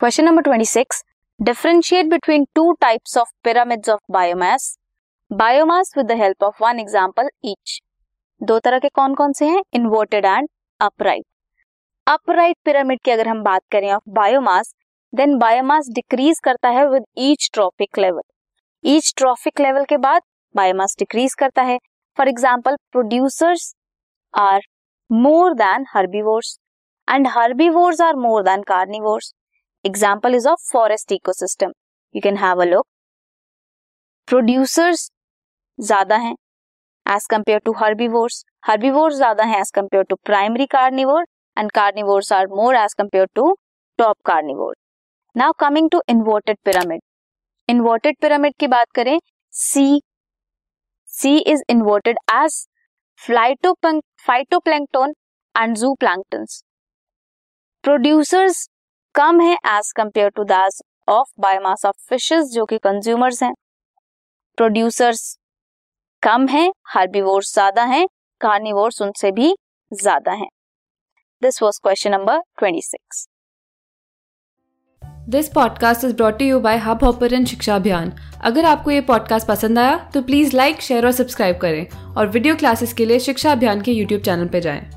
Question number twenty six differentiate between two types of pyramids of biomass biomass with the help of one example each दो तरह के कौन कौन से हैं? Inverted and upright upright pyramid की अगर हम बात करें of biomass then biomass decrease करता है with each trophic level each trophic level के बाद बायोमास डिक्रीज करता है. For example producers are more than herbivores and herbivores are more than carnivores example is of forest ecosystem you can have a look producers ज़्यादा हैं as compare to herbivores herbivores ज़्यादा हैं as compare to primary carnivore and carnivores are more as compare to top carnivore now coming to inverted pyramid inverted pyramid की बात करें sea sea is inverted as phytoplankton and zooplanktons producers कम है as compare to that of biomass of fishes जो कि consumers हैं। Producers कम है हार्बीवोर्स ज़्यादा हैं कार्निवोर्स उनसे भी ज़्यादा हैं। This was question number 26 this podcast is brought you by Hubhopper Shiksha Abhiyan अगर आपको ये पॉडकास्ट पसंद आया तो प्लीज़ लाइक शेयर और सब्सक्राइब करें। और वीडियो क्लासेस के लिए शिक्षा अभियान के यूट्यूब चैनल पर जाएँ।